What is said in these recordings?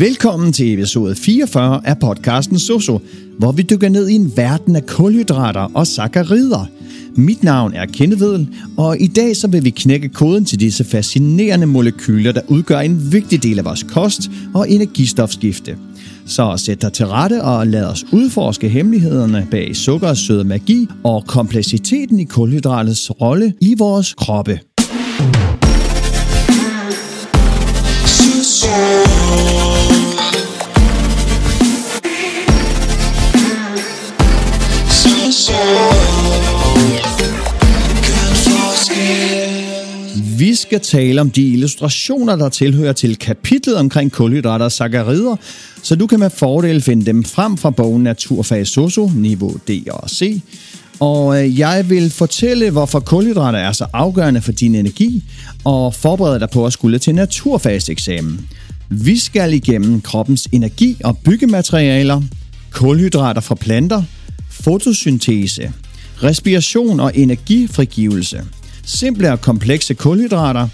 Velkommen til episode 44 af podcasten Soso, hvor vi dykker ned i en verden af kulhydrater og sakkarider. Mit navn er Kenneth Vedel, og i dag så vil vi knække koden til disse fascinerende molekyler, der udgør en vigtig del af vores kost og energistofskifte. Så sæt dig til rette og lad os udforske hemmelighederne bag sukkerets søde magi og kompleksiteten i kulhydratets rolle i vores kroppe. Vi skal tale om de illustrationer, der tilhører til kapitlet omkring kulhydrater og sakkarider, så du kan med fordel finde dem frem fra bogen Naturfag Soso, niveau D og C. Og øh, jeg vil fortælle, hvorfor kulhydrater er så afgørende for din energi, og forberede dig på at skulle til naturfagseksamen. Vi skal igennem kroppens energi og byggematerialer, kulhydrater fra planter, fotosyntese, respiration og energifrigivelse, simple og komplekse kulhydrater,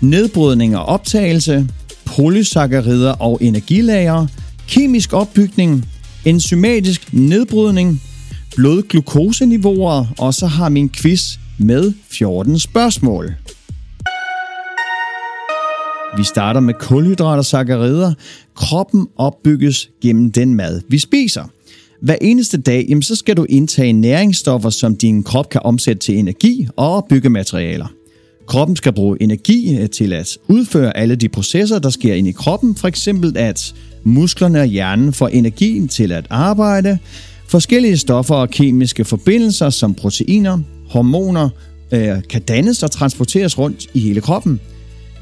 nedbrydning og optagelse, polysakkarider og energilager, kemisk opbygning, enzymatisk nedbrydning, blodglukoseniveauer, og så har min quiz med 14 spørgsmål. Vi starter med kulhydrater og sakkarider. Kroppen opbygges gennem den mad, vi spiser. Hver eneste dag, jamen, så skal du indtage næringsstoffer, som din krop kan omsætte til energi og byggematerialer. Kroppen skal bruge energi øh, til at udføre alle de processer, der sker inde i kroppen. For eksempel at musklerne og hjernen får energien til at arbejde. Forskellige stoffer og kemiske forbindelser som proteiner, hormoner, øh, kan dannes og transporteres rundt i hele kroppen.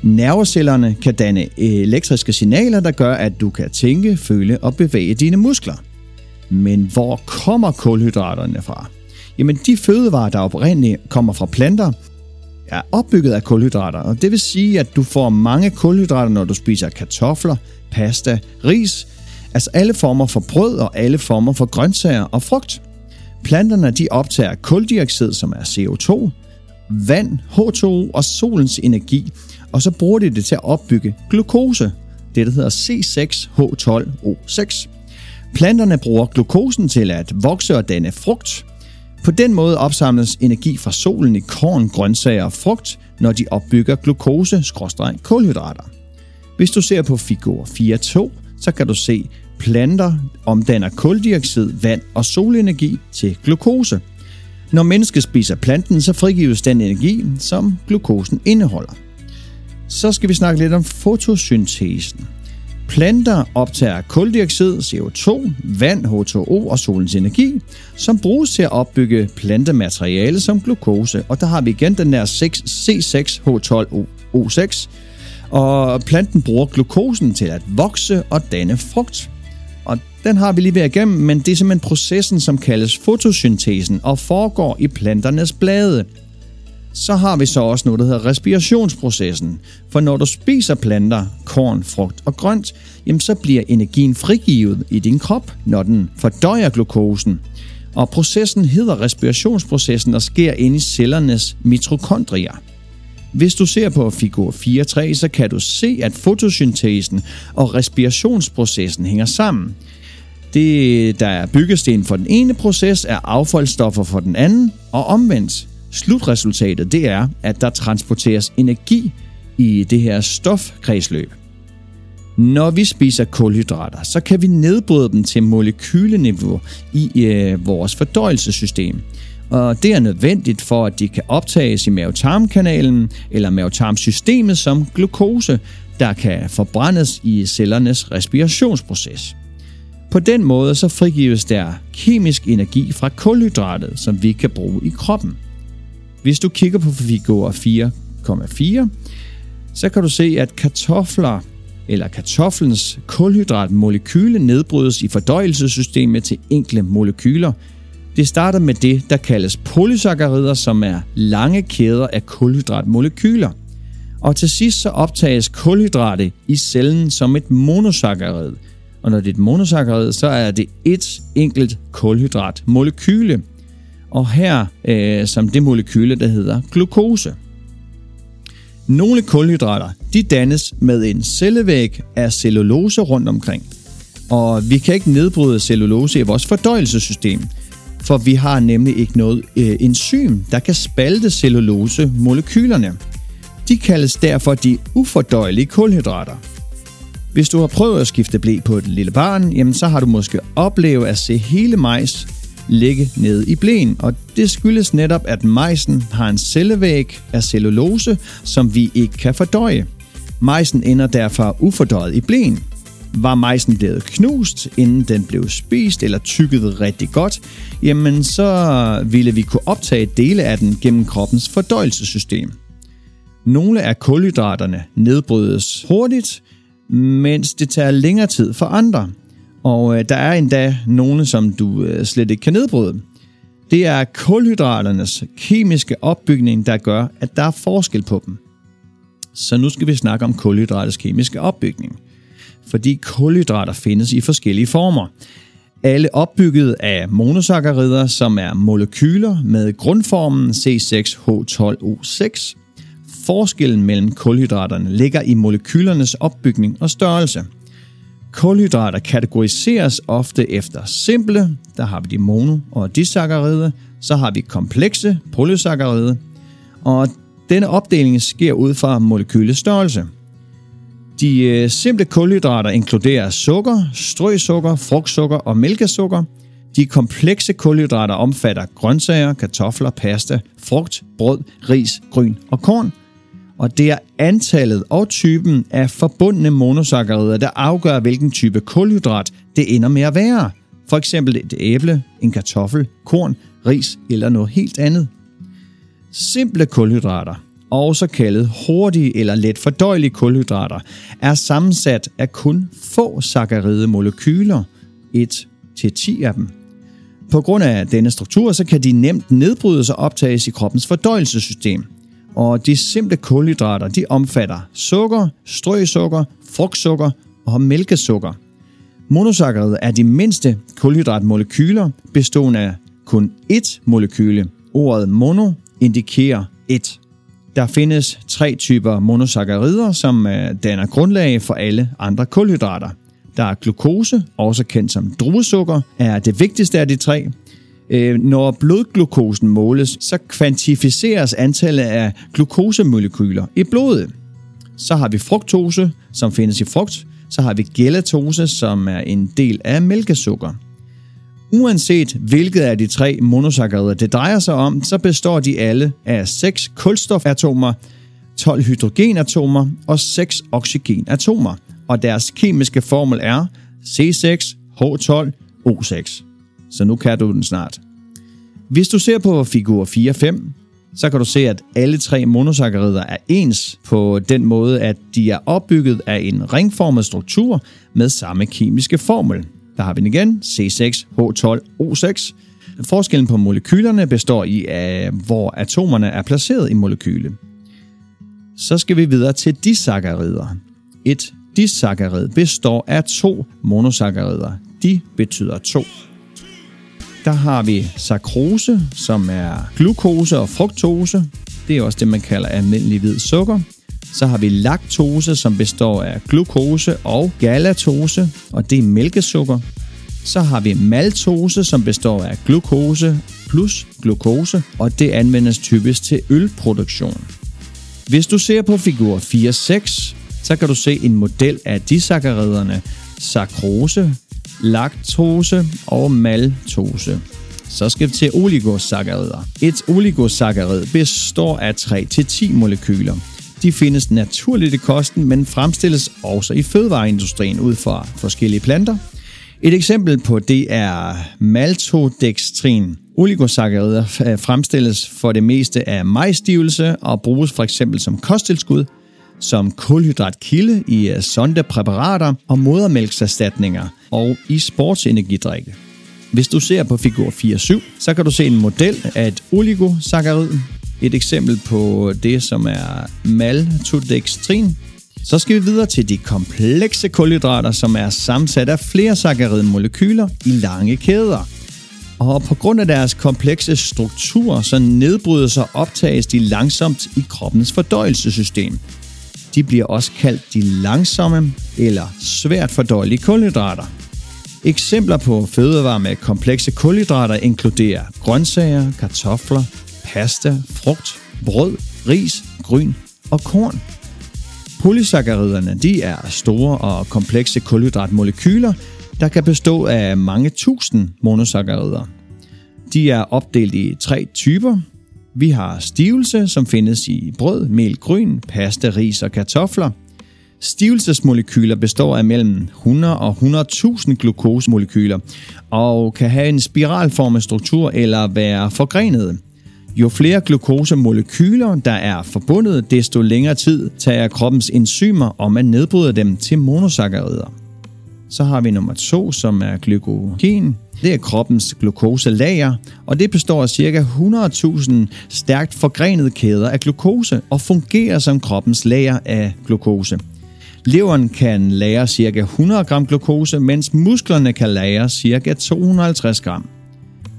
Nervecellerne kan danne øh, elektriske signaler, der gør, at du kan tænke, føle og bevæge dine muskler. Men hvor kommer kulhydraterne fra? Jamen de fødevarer, der oprindeligt kommer fra planter, er opbygget af kulhydrater, og det vil sige, at du får mange kulhydrater, når du spiser kartofler, pasta, ris, altså alle former for brød og alle former for grøntsager og frugt. Planterne de optager kuldioxid, som er CO2, vand, H2O og solens energi, og så bruger de det til at opbygge glukose. Det der hedder C6H12O6. Planterne bruger glukosen til at vokse og danne frugt. På den måde opsamles energi fra solen i korn, grøntsager og frugt, når de opbygger glukose-kulhydrater. Hvis du ser på figur 4.2, så kan du se, planter omdanner koldioxid, vand og solenergi til glukose. Når mennesket spiser planten, så frigives den energi, som glukosen indeholder. Så skal vi snakke lidt om fotosyntesen. Planter optager koldioxid, CO2, vand, H2O og solens energi, som bruges til at opbygge plantemateriale som glukose. Og der har vi igen den der C6H12O6. Og planten bruger glukosen til at vokse og danne frugt. Og den har vi lige været igennem, men det er simpelthen processen, som kaldes fotosyntesen og foregår i planternes blade. Så har vi så også noget, der hedder respirationsprocessen. For når du spiser planter, korn, frugt og grønt, jamen så bliver energien frigivet i din krop, når den fordøjer glukosen. Og processen hedder respirationsprocessen og sker inde i cellernes mitokondrier. Hvis du ser på figur 4.3, så kan du se, at fotosyntesen og respirationsprocessen hænger sammen. Det, der er byggesten for den ene proces, er affaldsstoffer for den anden, og omvendt. Slutresultatet det er, at der transporteres energi i det her stofkredsløb. Når vi spiser kulhydrater, så kan vi nedbryde dem til molekyleniveau i øh, vores fordøjelsessystem. Og det er nødvendigt for, at de kan optages i mavetarmkanalen eller mavetarmsystemet som glukose, der kan forbrændes i cellernes respirationsproces. På den måde så frigives der kemisk energi fra kulhydratet, som vi kan bruge i kroppen. Hvis du kigger på figur 4,4, så kan du se, at kartofler eller kartoflens kulhydratmolekyle nedbrydes i fordøjelsessystemet til enkle molekyler. Det starter med det, der kaldes polysakkarider, som er lange kæder af kulhydratmolekyler. Og til sidst så optages kulhydratet i cellen som et monosakkarid. Og når det er et monosakkarid, så er det et enkelt kulhydratmolekyle og her øh, som det molekyle, der hedder glukose. Nogle kulhydrater de dannes med en cellevæg af cellulose rundt omkring. Og vi kan ikke nedbryde cellulose i vores fordøjelsessystem, for vi har nemlig ikke noget øh, enzym, der kan spalte cellulose-molekylerne. De kaldes derfor de ufordøjelige kulhydrater. Hvis du har prøvet at skifte blæ på et lille barn, jamen så har du måske oplevet at se hele majs ligge nede i blæen, og det skyldes netop, at majsen har en cellevæg af cellulose, som vi ikke kan fordøje. Majsen ender derfor ufordøjet i blæen. Var majsen blevet knust, inden den blev spist eller tykket rigtig godt, jamen så ville vi kunne optage dele af den gennem kroppens fordøjelsessystem. Nogle af kulhydraterne nedbrydes hurtigt, mens det tager længere tid for andre. Og øh, der er endda nogle, som du øh, slet ikke kan nedbryde. Det er kulhydraternes kemiske opbygning, der gør, at der er forskel på dem. Så nu skal vi snakke om kulhydraters kemiske opbygning. Fordi kulhydrater findes i forskellige former. Alle opbygget af monosakkarider, som er molekyler med grundformen C6H12O6. Forskellen mellem kulhydraterne ligger i molekylernes opbygning og størrelse. Kulhydrater kategoriseres ofte efter simple, der har vi de mono- og disaccharide, så har vi komplekse polysaccharide, og denne opdeling sker ud fra molekylestørrelse. De øh, simple kulhydrater inkluderer sukker, strøsukker, frugtsukker og mælkesukker. De komplekse kulhydrater omfatter grøntsager, kartofler, pasta, frugt, brød, ris, gryn og korn og det er antallet og typen af forbundne monosakkarider, der afgør, hvilken type kulhydrat det ender med at være. For eksempel et æble, en kartoffel, korn, ris eller noget helt andet. Simple kulhydrater, også kaldet hurtige eller let fordøjelige kulhydrater, er sammensat af kun få saccharide molekyler, 1 til 10 af dem. På grund af denne struktur, så kan de nemt nedbrydes og optages i kroppens fordøjelsessystem – og de simple kulhydrater, de omfatter sukker, strøsukker, frugtsukker og mælkesukker. Monosakkarider er de mindste kulhydratmolekyler, bestående af kun ét molekyle. Ordet mono indikerer et. Der findes tre typer monosakkarider, som øh, danner grundlag for alle andre kulhydrater. Der er glukose, også kendt som druesukker, er det vigtigste af de tre. Øh, når blodglukosen måles, så kvantificeres antallet af glukosemolekyler i blodet. Så har vi fruktose, som findes i frugt. Så har vi gelatose, som er en del af mælkesukker. Uanset hvilket af de tre monosakkarider det drejer sig om, så består de alle af 6 kulstofatomer, 12 hydrogenatomer og 6 oxygenatomer, og deres kemiske formel er C6H12O6 så nu kan du den snart. Hvis du ser på figur 4-5, så kan du se, at alle tre monosakkarider er ens på den måde, at de er opbygget af en ringformet struktur med samme kemiske formel. Der har vi den igen, C6H12O6. Forskellen på molekylerne består i, hvor atomerne er placeret i molekyle. Så skal vi videre til disakkarider. Et disakkarid består af to monosakkarider. De betyder to der har vi sakrose, som er glukose og fruktose. Det er også det, man kalder almindelig hvid sukker. Så har vi laktose, som består af glukose og galatose, og det er mælkesukker. Så har vi maltose, som består af glukose plus glukose, og det anvendes typisk til ølproduktion. Hvis du ser på figur 4.6, så kan du se en model af disakkariderne sakrose, laktose og maltose. Så skal vi til oligosakkarider. Et oligosakkarid består af 3-10 molekyler. De findes naturligt i kosten, men fremstilles også i fødevareindustrien ud fra forskellige planter. Et eksempel på det er maltodextrin. Oligosakkarider øh, fremstilles for det meste af majstivelse og bruges for eksempel som kosttilskud – som kulhydratkilde i øh, sondepræparater og modermælkserstatninger og i sportsenergidrikke. Hvis du ser på figur 4.7, så kan du se en model af et oligosakkarid. Et eksempel på det, som er maltodextrin. Så skal vi videre til de komplekse kulhydrater, som er sammensat af flere saccharidmolekyler i lange kæder. Og på grund af deres komplekse struktur, så nedbrydes og optages de langsomt i kroppens fordøjelsessystem. De bliver også kaldt de langsomme eller svært fordøjelige kulhydrater. Eksempler på fødevarer med komplekse kulhydrater inkluderer grøntsager, kartofler, pasta, frugt, brød, ris, gryn og korn. Polysacchariderne de er store og komplekse kulhydratmolekyler, der kan bestå af mange tusind monosaccarider. De er opdelt i tre typer. Vi har stivelse, som findes i brød, mel, gryn, pasta, ris og kartofler. Stivelsesmolekyler består af mellem 100 og 100.000 glukosemolekyler og kan have en spiralformet struktur eller være forgrenede. Jo flere glukosemolekyler, der er forbundet, desto længere tid tager kroppens enzymer om at nedbryde dem til monosaccharider. Så har vi nummer to, som er glykogen. Det er kroppens glukoselager, og det består af ca. 100.000 stærkt forgrenede kæder af glukose og fungerer som kroppens lager af glukose. Leveren kan lagre ca. 100 gram glukose, mens musklerne kan lagre ca. 250 gram.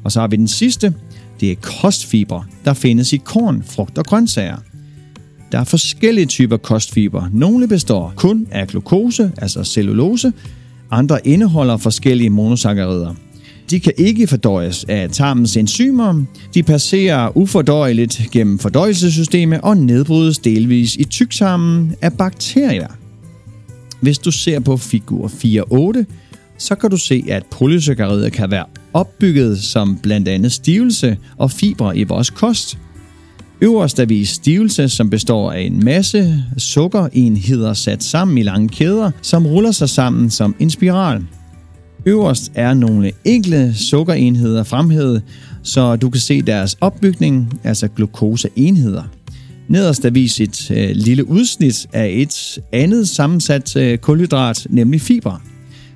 Og så har vi den sidste, det er kostfiber, der findes i korn, frugt og grøntsager. Der er forskellige typer kostfiber. Nogle består kun af glukose, altså cellulose. Andre indeholder forskellige monosaccharider. De kan ikke fordøjes af tarmens enzymer. De passerer ufordøjeligt gennem fordøjelsessystemet og nedbrydes delvis i tyktarmen af bakterier. Hvis du ser på figur 4.8, så kan du se, at polysaccharider kan være opbygget som blandt andet stivelse og fibre i vores kost. Øverst er vi stivelse, som består af en masse sukkerenheder sat sammen i lange kæder, som ruller sig sammen som en spiral. Øverst er nogle enkle sukkerenheder fremhævet, så du kan se deres opbygning, altså glukoseenheder. Nederst er vist et øh, lille udsnit af et andet sammensat øh, kulhydrat, nemlig fiber.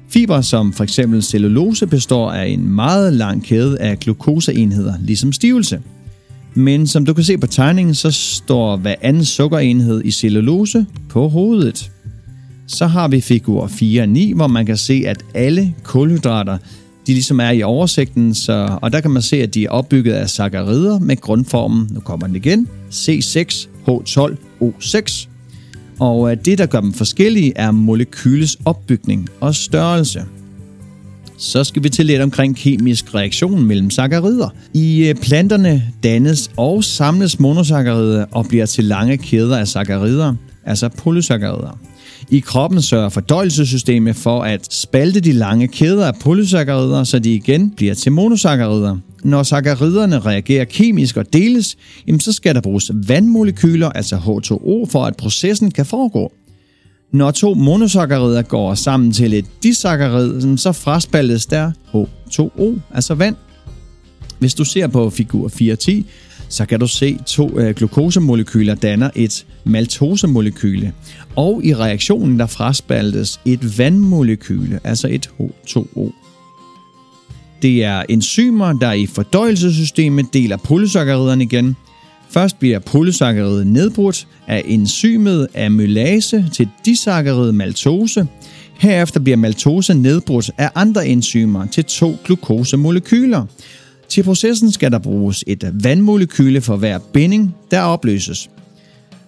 Fiber som for eksempel cellulose består af en meget lang kæde af glukoseenheder, ligesom stivelse. Men som du kan se på tegningen, så står hver anden sukkerenhed i cellulose på hovedet. Så har vi figur 4 og 9, hvor man kan se, at alle kulhydrater de ligesom er i oversigten, så, og der kan man se, at de er opbygget af saccharider med grundformen, nu kommer den igen, C6H12O6. Og øh, det, der gør dem forskellige, er molekyles opbygning og størrelse. Så skal vi til lidt omkring kemisk reaktion mellem saccharider. I øh, planterne dannes og samles monosakkarider og bliver til lange kæder af saccharider, altså polysakkarider. I kroppen sørger fordøjelsessystemet for at spalte de lange kæder af polysaccharider, så de igen bliver til monosaccharider. Når sacchariderne reagerer kemisk og deles, så skal der bruges vandmolekyler, altså H2O, for at processen kan foregå. Når to monosaccharider går sammen til et disaccharid, så fraspaltes der H2O, altså vand. Hvis du ser på figur 4.10, så kan du se to øh, glukosemolekyler danner et maltosemolekyle. Og i reaktionen der fraspaltes et vandmolekyle, altså et H2O. Det er enzymer, der i fordøjelsessystemet deler polysacchariderne igen. Først bliver polysakkaridet nedbrudt af enzymet amylase til disaccharid maltose. Herefter bliver maltose nedbrudt af andre enzymer til to glukosemolekyler. Til processen skal der bruges et vandmolekyle for hver binding, der opløses.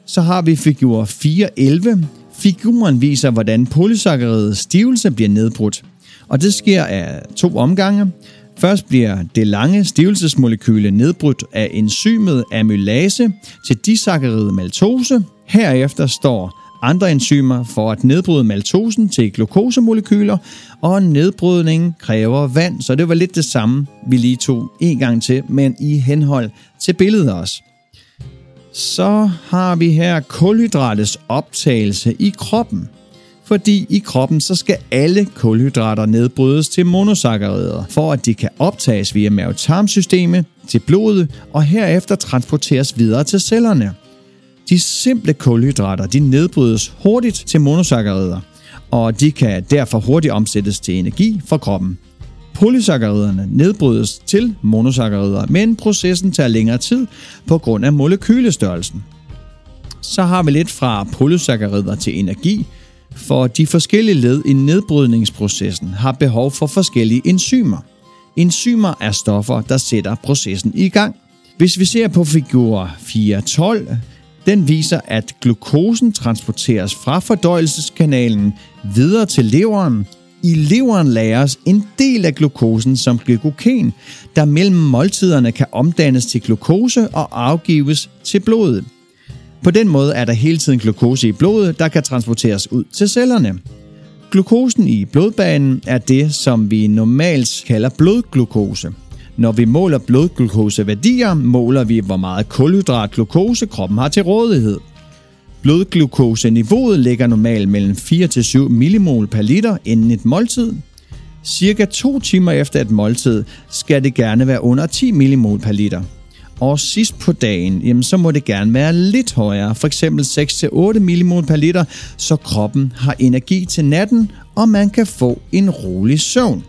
Så har vi figur 411. Figuren viser, hvordan polysaccharidets stivelse bliver nedbrudt. Og det sker af to omgange. Først bliver det lange stivelsesmolekyle nedbrudt af enzymet amylase til disaccharid maltose. Herefter står andre enzymer for at nedbryde maltosen til glukosemolekyler, og nedbrydningen kræver vand, så det var lidt det samme, vi lige tog en gang til, men i henhold til billedet også. Så har vi her kulhydratets optagelse i kroppen. Fordi i kroppen så skal alle kulhydrater nedbrydes til monosaccharider, for at de kan optages via mavetarmsystemet til blodet og herefter transporteres videre til cellerne. De simple kulhydrater de nedbrydes hurtigt til monosaccharider, og de kan derfor hurtigt omsættes til energi for kroppen. Polysacchariderne nedbrydes til monosaccharider, men processen tager længere tid på grund af molekylestørrelsen. Så har vi lidt fra polysakkarider til energi, for de forskellige led i nedbrydningsprocessen har behov for forskellige enzymer. Enzymer er stoffer, der sætter processen i gang. Hvis vi ser på figur 4.12, den viser, at glukosen transporteres fra fordøjelseskanalen videre til leveren. I leveren lagres en del af glukosen som glykogen, der mellem måltiderne kan omdannes til glukose og afgives til blodet. På den måde er der hele tiden glukose i blodet, der kan transporteres ud til cellerne. Glukosen i blodbanen er det, som vi normalt kalder blodglukose. Når vi måler blodglukoseværdier, måler vi, hvor meget kulhydratglukose kroppen har til rådighed. Blodglukoseniveauet ligger normalt mellem 4-7 millimol per liter inden et måltid. Cirka to timer efter et måltid skal det gerne være under 10 millimol per liter. Og sidst på dagen, jamen, så må det gerne være lidt højere, f.eks. 6-8 millimol per liter, så kroppen har energi til natten, og man kan få en rolig søvn.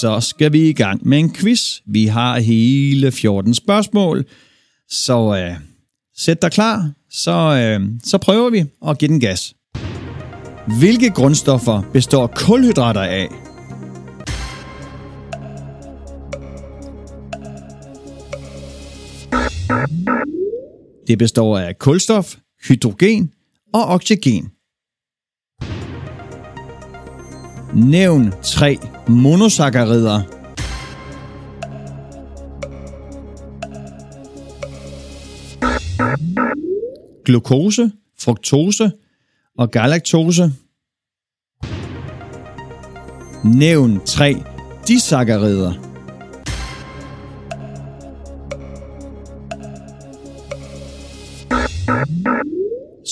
Så skal vi i gang med en quiz. Vi har hele 14 spørgsmål, så øh, sæt dig klar, så, øh, så prøver vi at give den gas. Hvilke grundstoffer består kulhydrater af? Det består af kulstof, hydrogen og oxygen. Nævn tre monosakkarider. Glukose, fruktose og galaktose. Nævn tre disakkarider.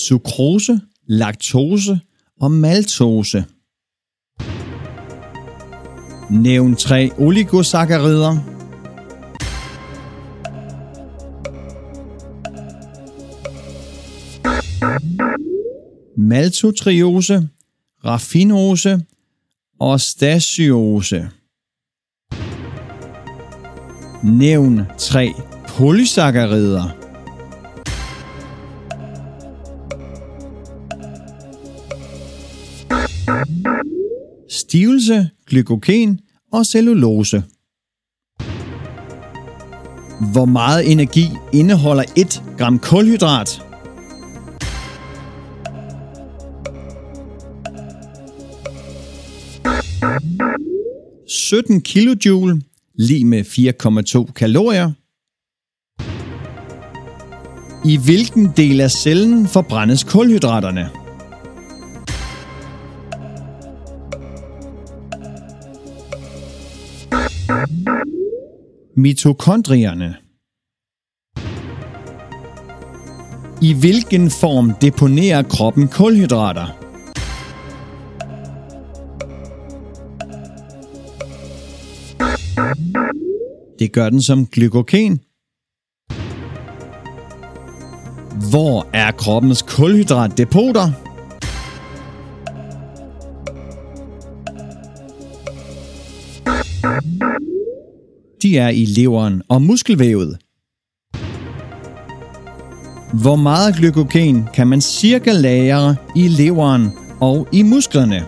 Sukrose, laktose og maltose. Nævn tre oligosakkarider. Maltotriose, raffinose og stasiose. Nævn tre polysakkarider. Stivelse, glykogen og cellulose. Hvor meget energi indeholder 1 gram kulhydrat? ...17 kJ lige med 4,2 kalorier. I hvilken del af cellen forbrændes kulhydraterne? Mitokondrierne. I hvilken form deponerer kroppen kulhydrater? Det gør den som glykogen. Hvor er kroppens kulhydratdepoter? De er i leveren og muskelvævet. Hvor meget glykogen kan man cirka lagre i leveren og i musklerne?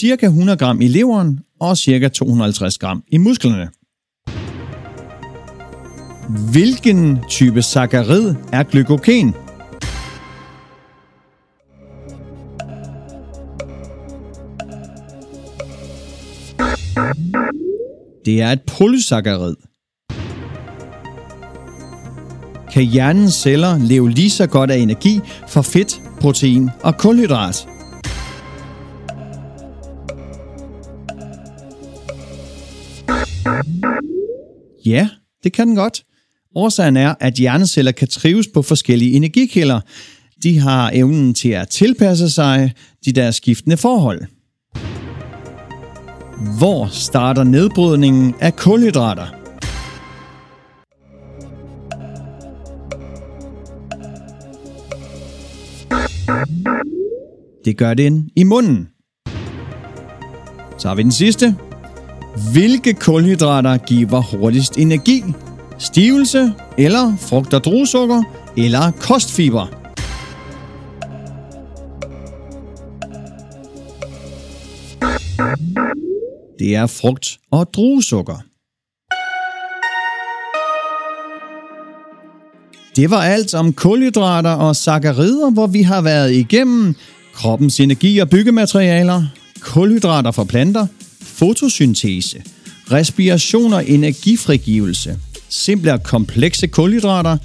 Cirka 100 gram i leveren og cirka 250 gram i musklerne. Hvilken type saccharid er glykogen? Det er et polysaccharid. Kan hjernens celler leve lige så godt af energi fra fedt, protein og kulhydrat? Ja, det kan den godt. Årsagen er, at hjerneceller kan trives på forskellige energikilder. De har evnen til at tilpasse sig de der skiftende forhold. Hvor starter nedbrydningen af kulhydrater? Det gør den i munden. Så har vi den sidste. Hvilke kulhydrater giver hurtigst energi? Stivelse eller frugt- og druesukker eller kostfiber. Det er frugt- og druesukker. Det var alt om kulhydrater og sakkerider, hvor vi har været igennem kroppens energi og byggematerialer, kulhydrater fra planter, fotosyntese, respiration og energifrigivelse, simple og komplekse kulhydrater,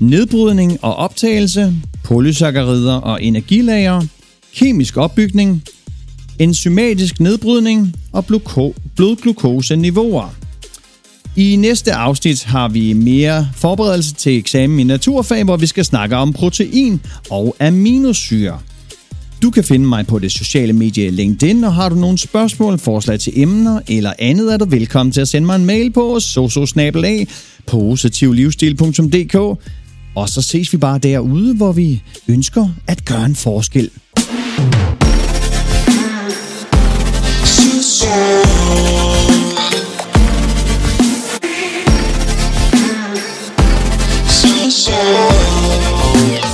nedbrydning og optagelse, polysakkarider og energilager, kemisk opbygning, enzymatisk nedbrydning og blodglukoseniveauer. I næste afsnit har vi mere forberedelse til eksamen i naturfag, hvor vi skal snakke om protein og aminosyre. Du kan finde mig på det sociale medie LinkedIn, og har du nogle spørgsmål, forslag til emner eller andet, er du velkommen til at sende mig en mail på sososnabelag positivlivsstil.dk. Og så ses vi bare derude, hvor vi ønsker at gøre en forskel. Yes.